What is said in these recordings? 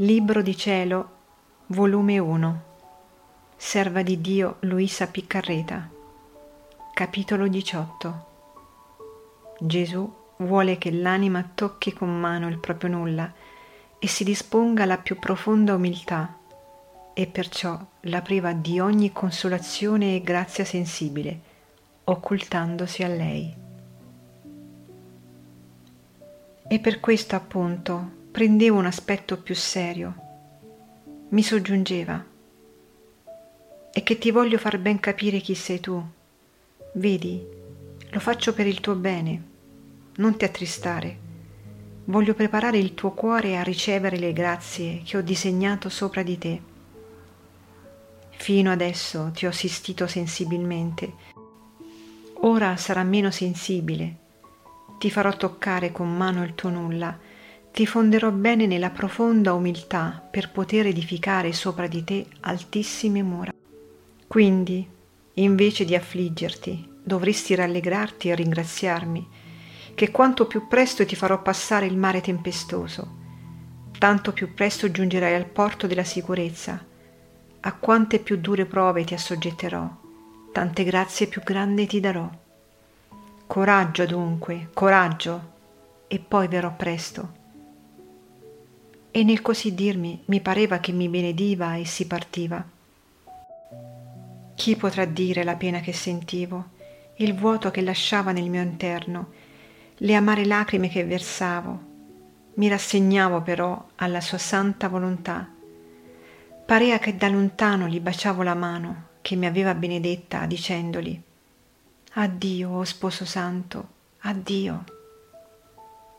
Libro di cielo, volume 1, Serva di Dio Luisa Piccarreta, capitolo 18. Gesù vuole che l'anima tocchi con mano il proprio nulla e si disponga alla più profonda umiltà e perciò la priva di ogni consolazione e grazia sensibile, occultandosi a lei. E per questo appunto prendevo un aspetto più serio, mi soggiungeva. E che ti voglio far ben capire chi sei tu. Vedi, lo faccio per il tuo bene, non ti attristare. Voglio preparare il tuo cuore a ricevere le grazie che ho disegnato sopra di te. Fino adesso ti ho assistito sensibilmente, ora sarà meno sensibile. Ti farò toccare con mano il tuo nulla ti fonderò bene nella profonda umiltà per poter edificare sopra di te altissime mura. Quindi, invece di affliggerti, dovresti rallegrarti e ringraziarmi, che quanto più presto ti farò passare il mare tempestoso, tanto più presto giungerai al porto della sicurezza. A quante più dure prove ti assoggetterò, tante grazie più grandi ti darò. Coraggio dunque, coraggio, e poi verrò presto e nel così dirmi mi pareva che mi benediva e si partiva. Chi potrà dire la pena che sentivo, il vuoto che lasciava nel mio interno, le amare lacrime che versavo. Mi rassegnavo però alla sua santa volontà. Parea che da lontano gli baciavo la mano che mi aveva benedetta dicendogli Addio, o oh sposo santo, addio.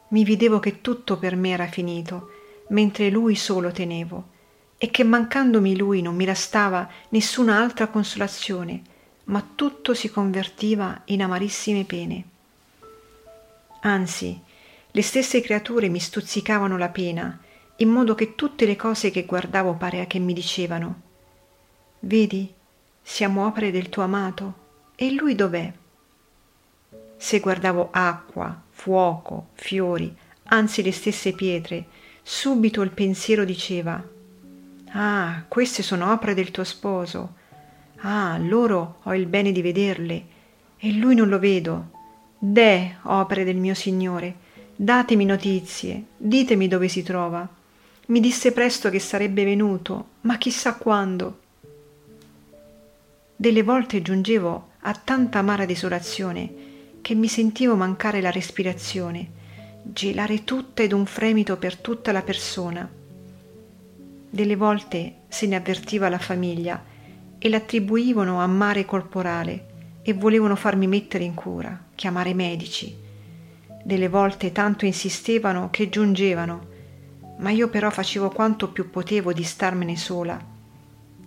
Mi vedevo che tutto per me era finito mentre lui solo tenevo, e che mancandomi lui non mi restava nessuna altra consolazione, ma tutto si convertiva in amarissime pene. Anzi, le stesse creature mi stuzzicavano la pena, in modo che tutte le cose che guardavo parea che mi dicevano Vedi, siamo opere del tuo amato, e lui dov'è? Se guardavo acqua, fuoco, fiori, anzi le stesse pietre, subito il pensiero diceva Ah, queste sono opere del tuo sposo. Ah, loro ho il bene di vederle, e lui non lo vedo. Deh, opere del mio Signore, datemi notizie, ditemi dove si trova. Mi disse presto che sarebbe venuto, ma chissà quando. Delle volte giungevo a tanta amara desolazione che mi sentivo mancare la respirazione gelare tutta ed un fremito per tutta la persona. Delle volte se ne avvertiva la famiglia e l'attribuivano a mare corporale e volevano farmi mettere in cura, chiamare medici. Delle volte tanto insistevano che giungevano, ma io però facevo quanto più potevo di starmene sola,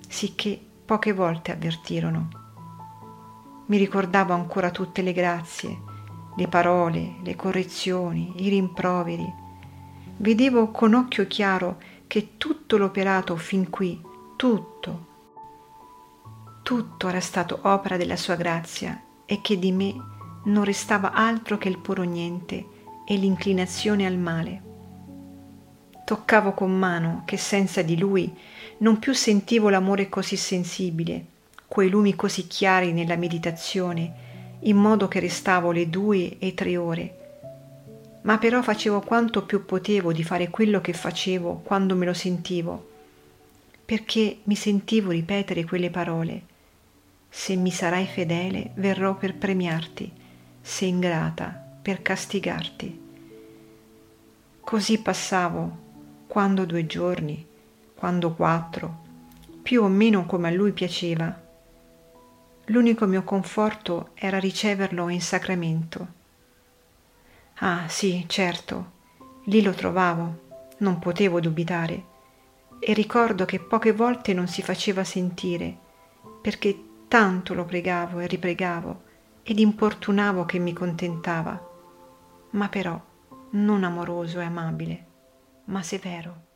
sicché poche volte avvertirono. Mi ricordavo ancora tutte le grazie, le parole, le correzioni, i rimproveri. Vedevo con occhio chiaro che tutto l'operato fin qui, tutto, tutto era stato opera della sua grazia e che di me non restava altro che il puro niente e l'inclinazione al male. Toccavo con mano che senza di lui non più sentivo l'amore così sensibile, quei lumi così chiari nella meditazione in modo che restavo le due e tre ore. Ma però facevo quanto più potevo di fare quello che facevo quando me lo sentivo, perché mi sentivo ripetere quelle parole. Se mi sarai fedele, verrò per premiarti, se ingrata, per castigarti. Così passavo, quando due giorni, quando quattro, più o meno come a lui piaceva, L'unico mio conforto era riceverlo in sacramento. Ah sì, certo, lì lo trovavo, non potevo dubitare, e ricordo che poche volte non si faceva sentire, perché tanto lo pregavo e ripregavo ed importunavo che mi contentava, ma però non amoroso e amabile, ma severo.